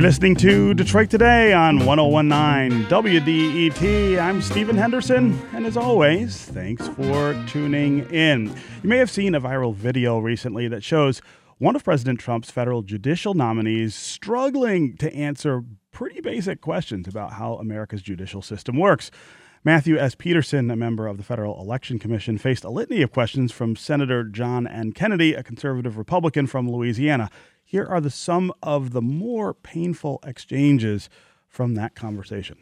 You're listening to Detroit Today on 1019 WDET. I'm Stephen Henderson, and as always, thanks for tuning in. You may have seen a viral video recently that shows one of President Trump's federal judicial nominees struggling to answer pretty basic questions about how America's judicial system works. Matthew S. Peterson, a member of the Federal Election Commission, faced a litany of questions from Senator John N. Kennedy, a conservative Republican from Louisiana. Here are the some of the more painful exchanges from that conversation.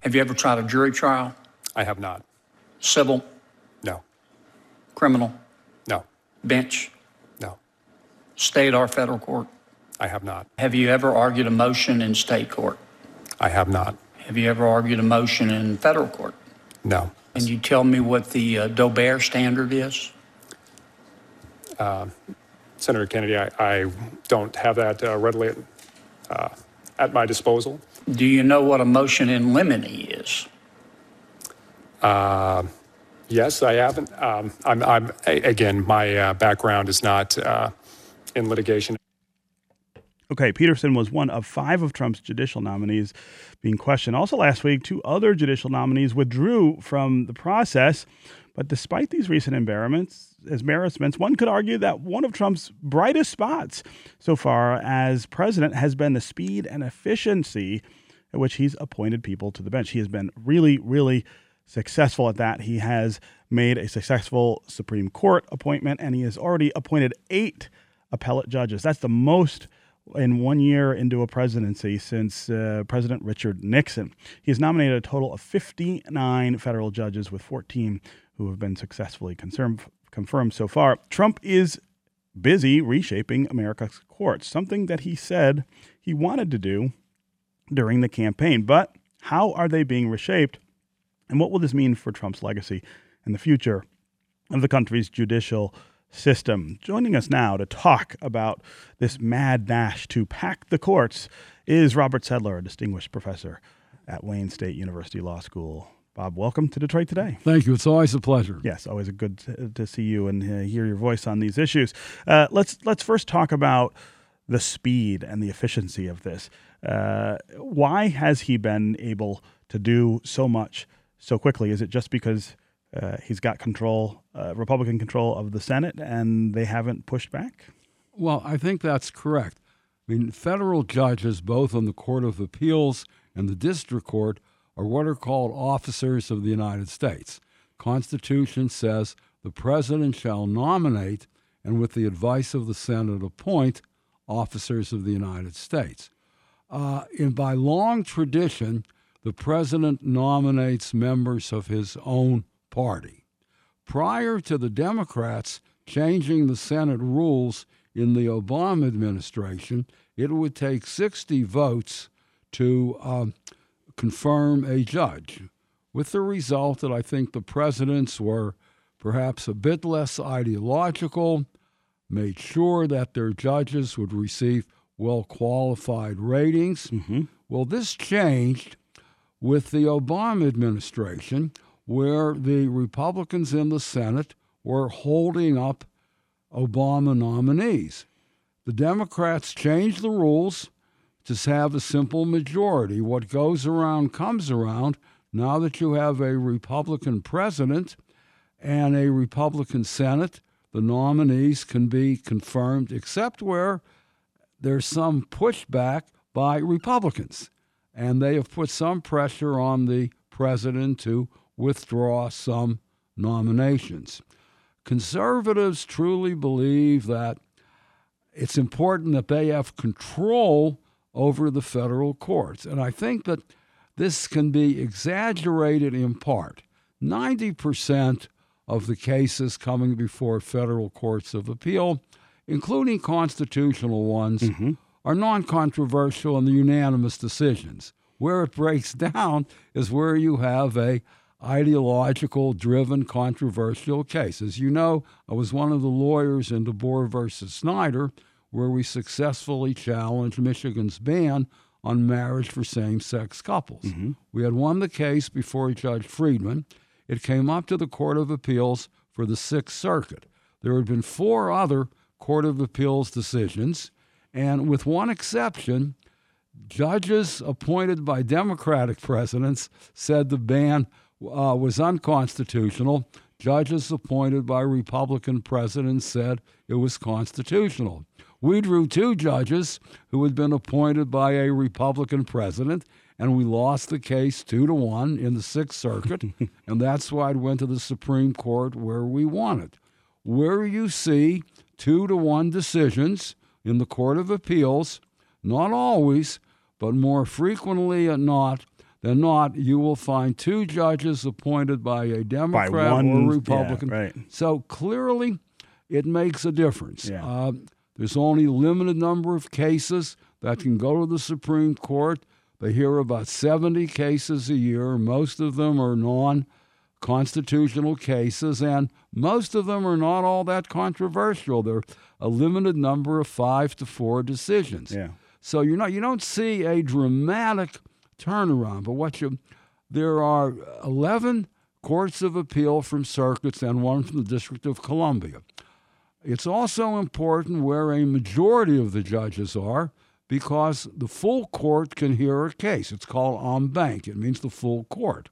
Have you ever tried a jury trial? I have not. Civil? No. Criminal? No. Bench? No. State or federal court? I have not. Have you ever argued a motion in state court? I have not. Have you ever argued a motion in federal court? No. Can you tell me what the uh, Daubert standard is? Senator Kennedy, I, I don't have that uh, readily uh, at my disposal. Do you know what a motion in limine is? Yes, I haven't. Um, I'm, I'm, a- again, my uh, background is not uh, in litigation. Okay, Peterson was one of five of Trump's judicial nominees being questioned. Also, last week, two other judicial nominees withdrew from the process. But despite these recent embarrassments, embarrassments, one could argue that one of Trump's brightest spots so far as president has been the speed and efficiency at which he's appointed people to the bench. He has been really, really successful at that. He has made a successful Supreme Court appointment, and he has already appointed eight appellate judges. That's the most in one year into a presidency since uh, President Richard Nixon. He has nominated a total of 59 federal judges, with 14 who have been successfully confirmed, confirmed so far. Trump is busy reshaping America's courts, something that he said he wanted to do during the campaign. But how are they being reshaped? And what will this mean for Trump's legacy and the future of the country's judicial system? Joining us now to talk about this mad dash to pack the courts is Robert Sedler, a distinguished professor at Wayne State University Law School. Bob, welcome to Detroit Today. Thank you. It's always a pleasure. Yes, always a good to, to see you and uh, hear your voice on these issues. Uh, let's let's first talk about the speed and the efficiency of this. Uh, why has he been able to do so much so quickly? Is it just because uh, he's got control, uh, Republican control of the Senate, and they haven't pushed back? Well, I think that's correct. I mean, federal judges, both on the Court of Appeals and the District Court, are what are called officers of the United States. Constitution says the president shall nominate and with the advice of the Senate appoint officers of the United States. Uh, and by long tradition, the president nominates members of his own party. Prior to the Democrats changing the Senate rules in the Obama administration, it would take 60 votes to um, confirm a judge, with the result that I think the presidents were perhaps a bit less ideological, made sure that their judges would receive well qualified ratings. Mm-hmm. Well, this changed with the Obama administration, where the Republicans in the Senate were holding up Obama nominees. The Democrats changed the rules to have a simple majority. What goes around comes around. Now that you have a Republican president and a Republican Senate, the nominees can be confirmed, except where there's some pushback by Republicans. And they have put some pressure on the president to withdraw some nominations. Conservatives truly believe that it's important that they have control over the federal courts. And I think that this can be exaggerated in part. 90% of the cases coming before federal courts of appeal, including constitutional ones, mm-hmm. are non controversial and the unanimous decisions. Where it breaks down is where you have a ideological driven controversial case. As you know, I was one of the lawyers in DeBoer versus Snyder, where we successfully challenged Michigan's ban on marriage for same sex couples. We had won the case before Judge Friedman. It came up to the Court of Appeals for the Sixth Circuit. There had been four other Court of Appeals decisions, and with one exception, Judges appointed by Democratic presidents said the ban uh, was unconstitutional. Judges appointed by Republican presidents said it was constitutional. We drew two judges who had been appointed by a Republican president, and we lost the case two to one in the Sixth Circuit, and that's why it went to the Supreme Court where we won it. Where you see two to one decisions in the Court of Appeals, not always, but more frequently than not, than not, you will find two judges appointed by a Democrat one- or yeah, Republican. right. So clearly, it makes a difference. Yeah. Uh, there's only a limited number of cases that can go to the Supreme Court. They hear about 70 cases a year. Most of them are non constitutional cases, and most of them are not all that controversial. They're a limited number of five to four decisions. Yeah. So you're not you don't see a dramatic turnaround, but what you there are 11 courts of appeal from circuits and one from the District of Columbia. It's also important where a majority of the judges are because the full court can hear a case. It's called en banc. It means the full court.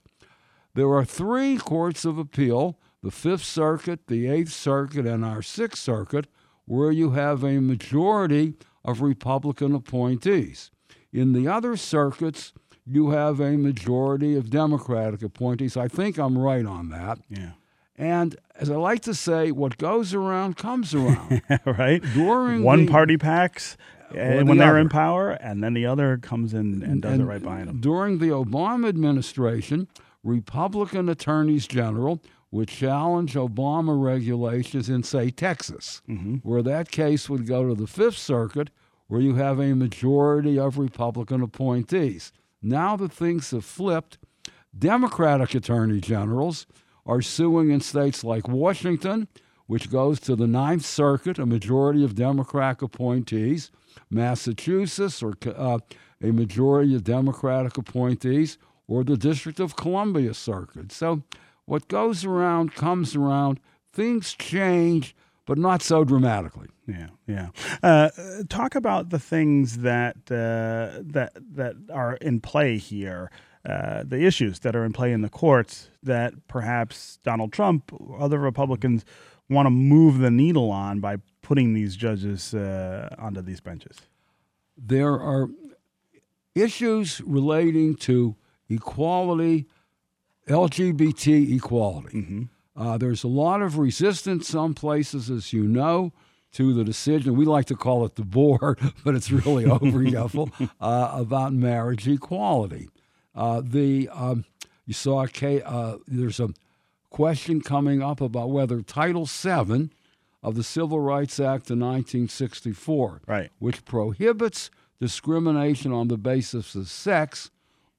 There are three courts of appeal the Fifth Circuit, the Eighth Circuit, and our Sixth Circuit, where you have a majority of Republican appointees. In the other circuits, you have a majority of Democratic appointees. I think I'm right on that. Yeah. And as I like to say, what goes around comes around. right? During One the- party packs and the when they're in power, and then the other comes in and does it right behind them. During the Obama administration, Republican attorneys general would challenge Obama regulations in, say, Texas, Mm-hmm. where that case would go to the Fifth Circuit, where you have a majority of Republican appointees. Now that things have flipped, Democratic attorney generals are suing in states like Washington, which goes to the Ninth Circuit, a majority of Democratic appointees, Massachusetts, or uh, a majority of Democratic appointees, or the District of Columbia Circuit. So what goes around comes around. Things change, but not so dramatically. Yeah, yeah. Uh, talk about the things that uh, that that are in play here, uh, the issues that are in play in the courts that perhaps Donald Trump, or other Republicans, want to move the needle on by putting these judges uh, onto these benches. there are issues relating to equality, LGBT equality. Uh, there's a lot of resistance some places, as you know, to the decision. We like to call it DeBoer, but it's really over Obergefell, uh, about marriage equality. Uh, the um, you saw a uh, there's a question coming up about whether Title VII of the Civil Rights Act of 1964, Right. which prohibits discrimination on the basis of sex,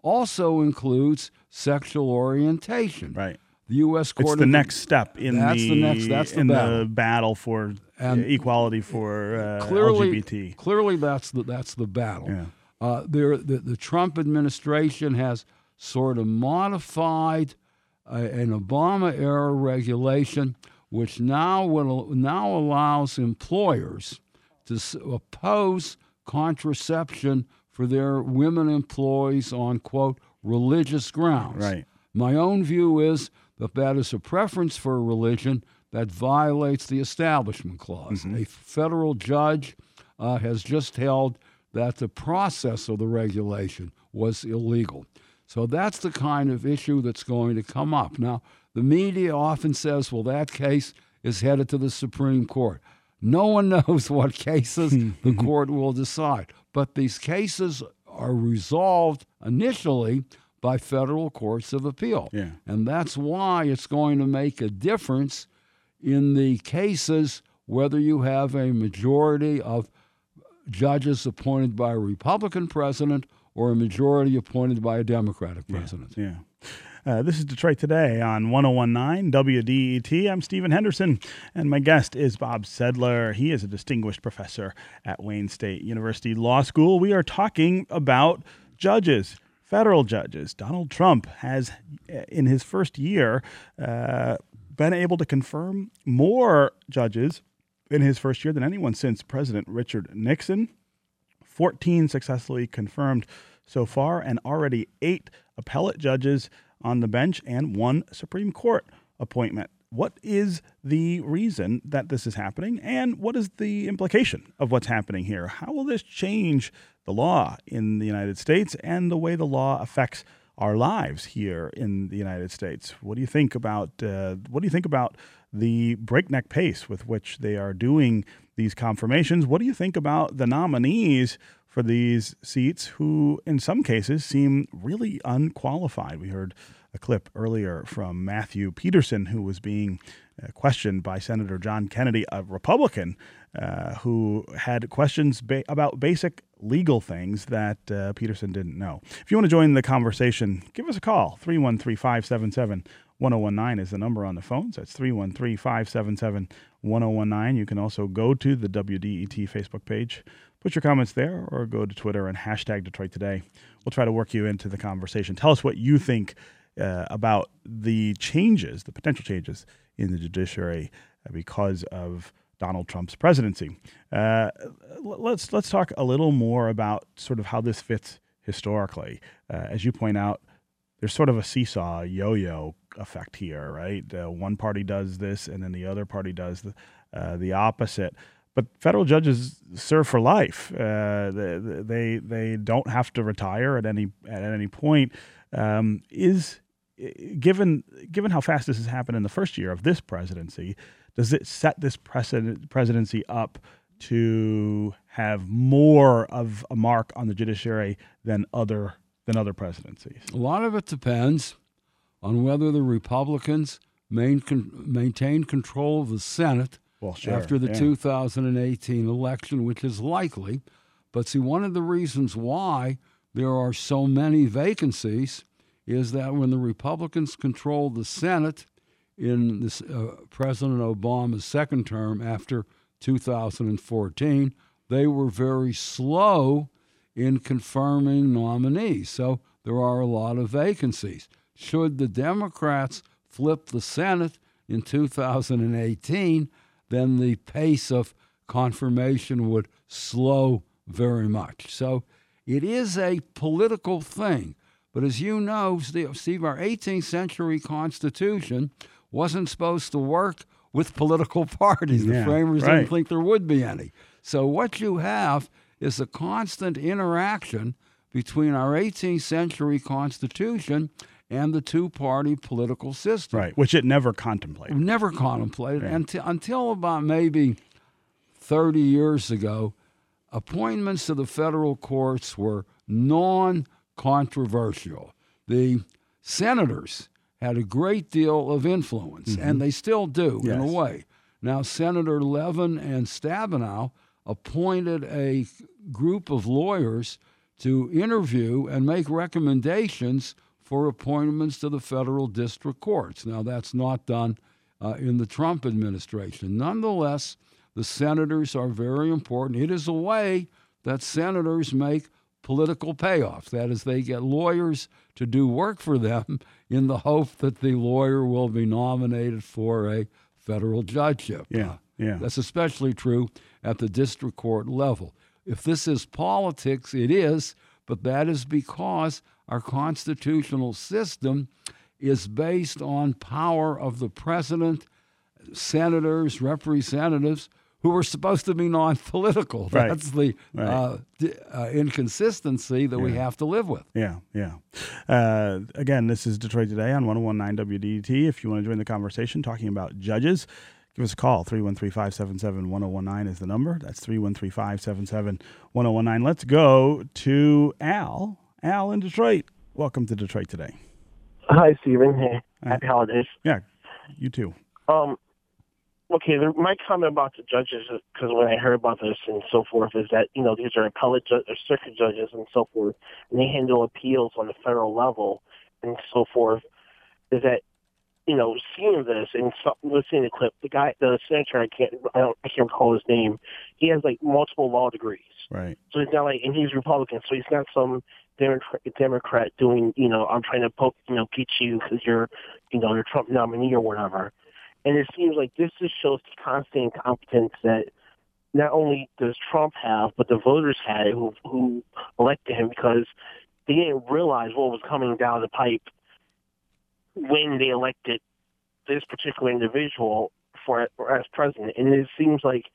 also includes sexual orientation. Right. The U.S. Court It's the next step in That's the, the next- that's the in battle. the battle for And equality for uh, clearly, LGBT. clearly that's the that's the battle. Yeah. Uh, there, the, the Trump administration has sort of modified uh, an Obama era regulation, which now will now allows employers to oppose contraception for their women employees on quote religious grounds. Right. My own view is that that is a preference for a religion that violates the Establishment Clause. A federal judge uh, has just held that the process of the regulation was illegal. So that's the kind of issue that's going to come up. Now, the media often says, well, that case is headed to the Supreme Court. No one knows what cases the court will decide, but these cases are resolved initially by federal courts of appeal. Yeah. And that's why it's going to make a difference in the cases whether you have a majority of judges appointed by a Republican president or a majority appointed by a Democratic president. Yeah. Uh, this is Detroit Today on 1019 WDET. I'm Stephen Henderson, and my guest is Bob Sedler. He is a distinguished professor at Wayne State University Law School. We are talking about judges, federal judges. Donald Trump has, in his first year, uh, been able to confirm more judges in his first year than anyone since President Richard Nixon. 14 successfully confirmed so far, and already eight appellate judges on the bench and one Supreme Court appointment. What is the reason that this is happening, and what is the implication of what's happening here? How will this change the law in the United States and the way the law affects our lives here in the United States? What do you think about uh, what do you think about the breakneck pace with which they are doing these confirmations? What do you think about the nominees for these seats who, in some cases, seem really unqualified? We heard a clip earlier from Matthew Peterson, who was being uh, questioned by Senator John Kennedy, a Republican, uh, who had questions ba- about basic legal things that uh, Peterson didn't know. If you want to join the conversation, give us a call. 313 577 1019 is the number on the phones. That's 313 577 1019. You can also go to the WDET Facebook page, put your comments there, or go to Twitter and hashtag Detroit Today. We'll try to work you into the conversation. Tell us what you think uh, about the changes, the potential changes in the judiciary uh, because of Donald Trump's presidency. Uh, let's let's talk a little more about sort of how this fits historically. Uh, as you point out, there's sort of a seesaw, yo-yo effect here, right? Uh, one party does this, and then the other party does the, uh, the opposite. But federal judges serve for life. they, they they don't have to retire at any at any point. Um, is given given how fast this has happened in the first year of this presidency, does it set this precedent, presidency up to have more of a mark on the judiciary than other than other presidencies? A lot of it depends on whether the Republicans main, maintain control of the Senate well, sure, after the yeah. 2018 election, which is likely. But see, one of the reasons why there are so many vacancies is that when the Republicans controlled the Senate in this, uh, President Obama's second term after 2014, they were very slow in confirming nominees. So there are a lot of vacancies. Should the Democrats flip the Senate in 2018, then the pace of confirmation would slow very much. So it is a political thing. But as you know, Steve, our 18th century Constitution wasn't supposed to work with political parties. The framers right. didn't think there would be any. So what you have is a constant interaction between our 18th century Constitution and the two party political system. Right, which it never contemplated. Never contemplated yeah. until, until about maybe 30 years ago. Appointments to the federal courts were non controversial. The senators had a great deal of influence, mm-hmm. and they still do yes. in a way. Now, Senator Levin and Stabenow appointed a group of lawyers to interview and make recommendations for appointments to the federal district courts. Now, that's not done uh, in the Trump administration. Nonetheless, the senators are very important. It is a way that senators make political payoffs. That is, they get lawyers to do work for them in the hope that the lawyer will be nominated for a federal judgeship. Yeah, yeah. That's especially true at the district court level. If this is politics, it is, but that is because our constitutional system is based on power of the president, senators, representatives who were supposed to be non-political. Right. That's the right. uh, d- uh, inconsistency that yeah. we have to live with. Yeah, yeah. Uh, again, this is Detroit Today on 1019 WDET. If you want to join the conversation talking about judges, give us a call. 313-577-1019 is the number. That's 313-577-1019. Let's go to Al. Al in Detroit. Welcome to Detroit Today. Hi, Stephen. Hey, happy holidays. Yeah, you too. Um, okay, the, my comment about the judges, because when I heard about this and so forth, is that you know these are appellate ju- or circuit judges and so forth, and they handle appeals on the federal level and so forth. Is that you know seeing this and so, listening to the clip, the guy, the senator, I can't, I don't, I can't recall his name. He has like multiple law degrees. Right. So he's not like, and he's Republican, so he's not some Democrat, Democrat doing, you know, I'm trying to poke, you know, get you because you're, you know, you're Trump nominee or whatever. And it seems like this just shows the constant incompetence that not only does Trump have, but the voters had who who elected him because they didn't realize what was coming down the pipe when they elected this particular individual for as president. And it seems like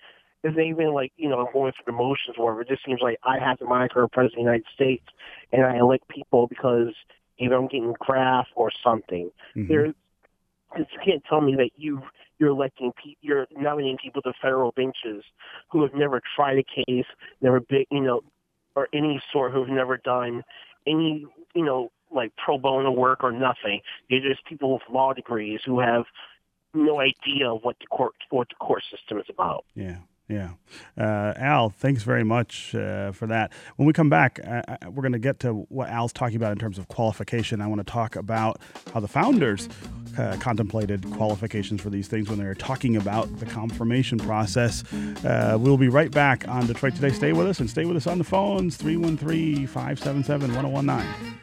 it's not even like you know I'm going through the motions or whatever. It just seems like I have to monitor a president of the United States, and I elect people because either I'm getting graft or something. Mhm. There, you can't tell me that you you're electing pe- you're nominating people to federal benches who have never tried a case, never been you know, or any sort who have never done any you know like pro bono work or nothing. They're just people with law degrees who have no idea what the court what the court system is about. Yeah. Yeah. Uh, Al, thanks very much uh, for that. When we come back, uh, uh, we're going to get to what Al's talking about in terms of qualification. I want to talk about how the founders uh, contemplated qualifications for these things when they were talking about the confirmation process. Uh, we'll be right back on Detroit Today. Stay with us and stay with us on the phones 313 577 1019.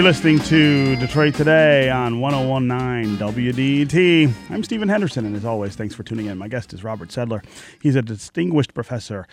You're listening to Detroit Today on 1019 WDET. I'm Stephen Henderson, and as always, thanks for tuning in. My guest is Robert Sedler. He's a distinguished professor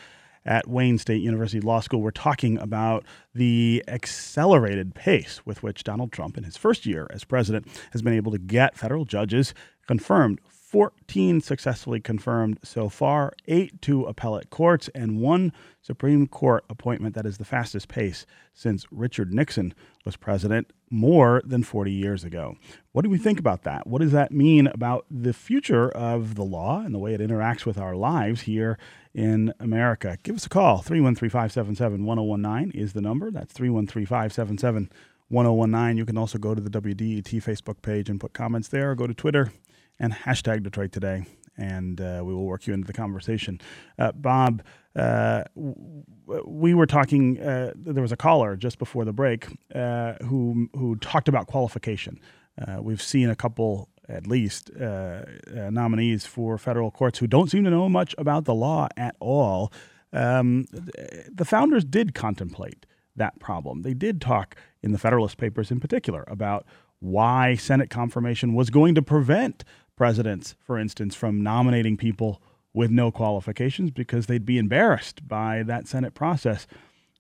at Wayne State University Law School. We're talking about the accelerated pace with which Donald Trump, in his first year as president, has been able to get federal judges confirmed. 14 successfully confirmed so far, eight to appellate courts, and one Supreme Court appointment that is the fastest pace since Richard Nixon was president more than 40 years ago. What do we think about that? What does that mean about the future of the law and the way it interacts with our lives here in America? Give us a call. 313 577 1019 is the number. That's 313 577 1019. You can also go to the WDET Facebook page and put comments there, or go to Twitter and hashtag Detroit Today, and uh, we will work you into the conversation. Uh, Bob, uh, w- we were talking. Uh, there was a caller just before the break uh, who who talked about qualification. Uh, we've seen a couple, at least, nominees for federal courts who don't seem to know much about the law at all. Um, the founders did contemplate that problem. They did talk in the Federalist Papers, in particular, about why Senate confirmation was going to prevent presidents, for instance, from nominating people with no qualifications because they'd be embarrassed by that Senate process.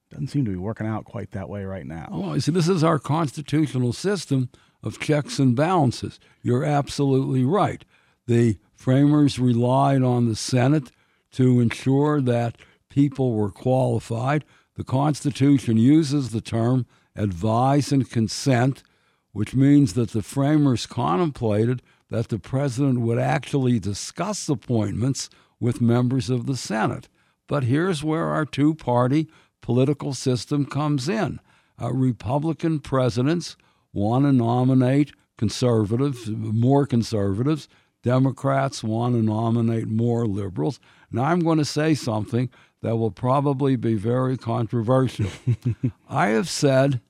Doesn't seem to be working out quite that way right now. Oh, well, you see, this is our constitutional system of checks and balances. You're absolutely right. The framers relied on the Senate to ensure that people were qualified. The Constitution uses the term advise and consent, which means that the framers contemplated that the president would actually discuss appointments with members of the Senate. But here's where our two party political system comes in. Uh, Republican presidents want to nominate conservatives, more conservatives. Democrats want to nominate more liberals. Now, I'm going to say something that will probably be very controversial. I have said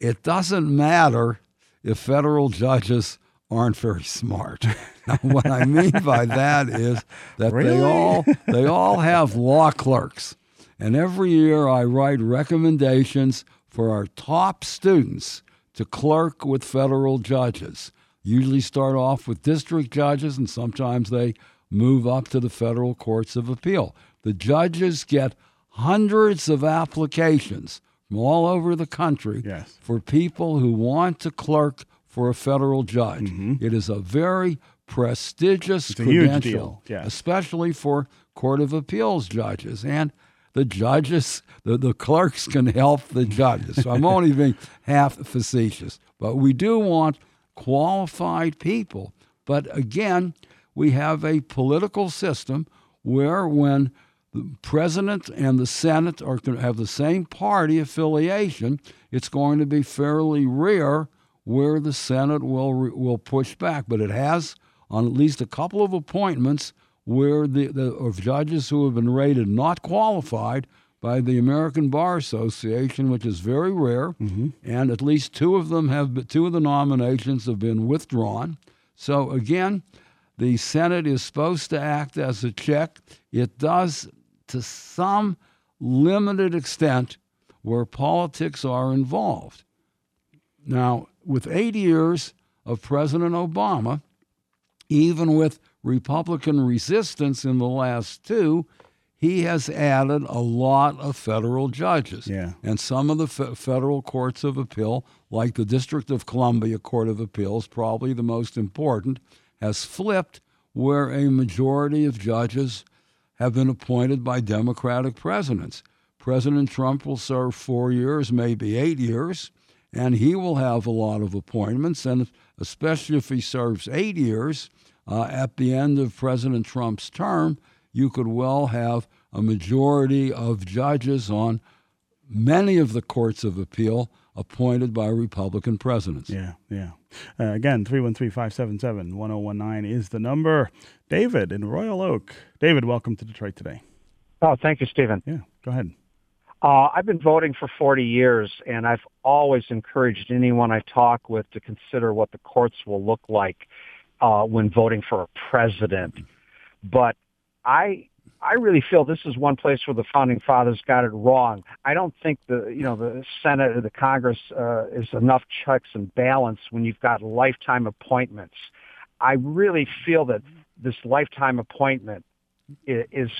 it doesn't matter if federal judges aren't very smart. Now, what I mean by that is that Really? they all they all have law clerks, and every year I write recommendations for our top students to clerk with federal judges. Usually start off with district judges, and sometimes they move up to the federal courts of appeal. The judges get hundreds of applications from all over the country Yes. for people who want to clerk for a federal judge. It is a very prestigious Mm-hmm. It's credential, especially for Court of Appeals judges. And the judges, the, the clerks can help the judges. So I'm only being half facetious. But we do want qualified people. But again, we have a political system where when the president and the Senate are going to have the same party affiliation, it's going to be fairly rare where the Senate will will push back. But it has on at least a couple of appointments where the, the of judges who have been rated not qualified by the American Bar Association, which is very rare, mm-hmm. and at least two of them have two of the nominations have been withdrawn. So again, the Senate is supposed to act as a check. It does to some limited extent where politics are involved. Now, with eight years of President Obama, even with Republican resistance in the last two, he has added a lot of federal judges. Yeah. And some of the fe- federal courts of appeal, like the District of Columbia Court of Appeals, probably the most important, has flipped where a majority of judges have been appointed by Democratic presidents. President Trump will serve four years, maybe eight years, and he will have a lot of appointments. And especially if he serves eight years, uh, at the end of President Trump's term, you could well have a majority of judges on many of the courts of appeal appointed by Republican presidents. Yeah, yeah. Uh, again, 313 577 1019 is the number. David in Royal Oak. David, welcome to Detroit today. Oh, thank you, Stephen. Yeah, go ahead. Uh, I've been voting for 40 years, and I've always encouraged anyone I talk with to consider what the courts will look like uh, when voting for a president. But I I really feel this is one place where the founding fathers got it wrong. I don't think the you know the Senate or the Congress uh, is enough checks and balance when you've got lifetime appointments. I really feel that this lifetime appointment is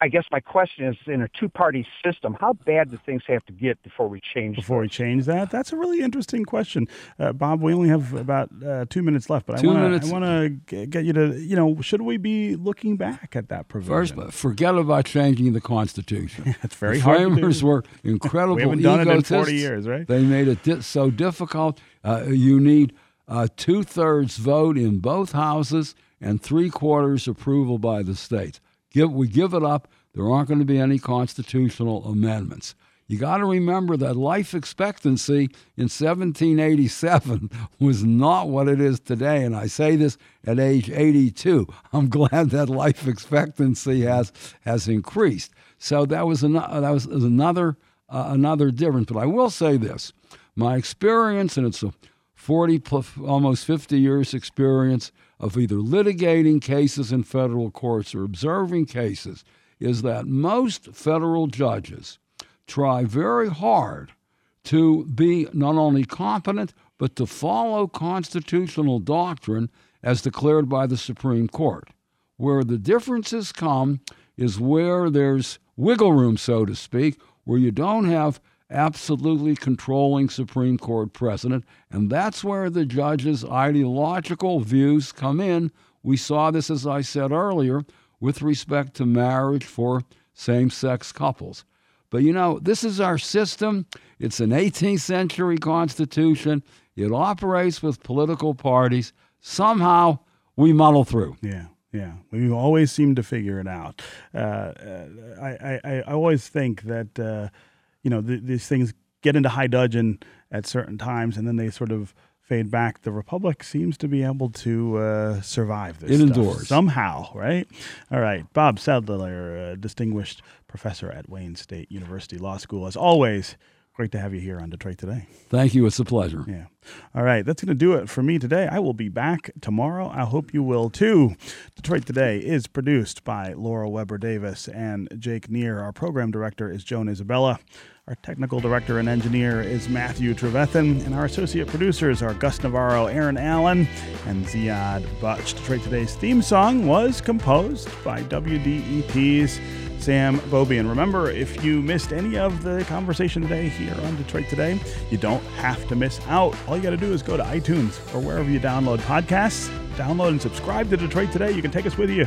I guess my question is in a two party system, how bad do things have to get before we change Before we change that? That's a really interesting question. Uh, Bob, we only have about uh, two minutes left, but Two I wanna, minutes. I want to get you to, you know, should we be looking back at that provision? First, provision? forget about changing the Constitution. That's very the hard to framers do. were incredible We haven't done it in 40 years, right? They made it di- so difficult. Uh, you need a two thirds vote in both houses and three quarters approval by the states. Give, we give it up. There aren't going to be any constitutional amendments. You got to remember that life expectancy in 1787 was not what it is today. And I say this at age 82. I'm glad that life expectancy has has increased. So that was, an, that was another uh, another difference. But I will say this: my experience, and it's a 40 plus, almost 50 years experience of either litigating cases in federal courts or observing cases, is that most federal judges try very hard to be not only competent, but to follow constitutional doctrine as declared by the Supreme Court. Where the differences come is where there's wiggle room, so to speak, where you don't have absolutely controlling Supreme Court precedent, and that's where the judge's ideological views come in. We saw this, as I said earlier, with respect to marriage for same sex couples. But you know, this is our system. It's an 18th century constitution. It operates with political parties. Somehow we muddle through. Yeah, yeah. We always seem to figure it out. Uh, uh, I, I, I always think that uh, you know th- these things get into high dudgeon at certain times, and then they sort of fade back. The republic seems to be able to uh, survive this It stuff endures. somehow, right? All right, Bob Sedler, uh, distinguished professor at Wayne State University Law School, as always. Great to have you here on Detroit today. Thank you. It's a pleasure. Yeah. All right. That's going to do it for me today. I will be back tomorrow. I hope you will too. Detroit Today is produced by Laura Weber Davis and Jake Neer. Our program director is Joan Isabella. Our technical director and engineer is Matthew Trevethan. And our associate producers are Gus Navarro, Aaron Allen, and Ziad Butch. Detroit Today's theme song was composed by WDET's Sam Beaubien. And remember, if you missed any of the conversation today here on Detroit Today, you don't have to miss out. All you got to do is go to iTunes or wherever you download podcasts, download and subscribe to Detroit Today. You can take us with you.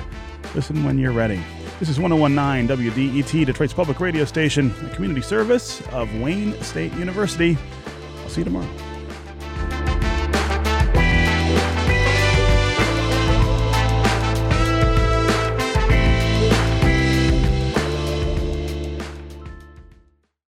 Listen when you're ready. This is 1019 WDET, Detroit's public radio station, a community service of Wayne State University. I'll see you tomorrow.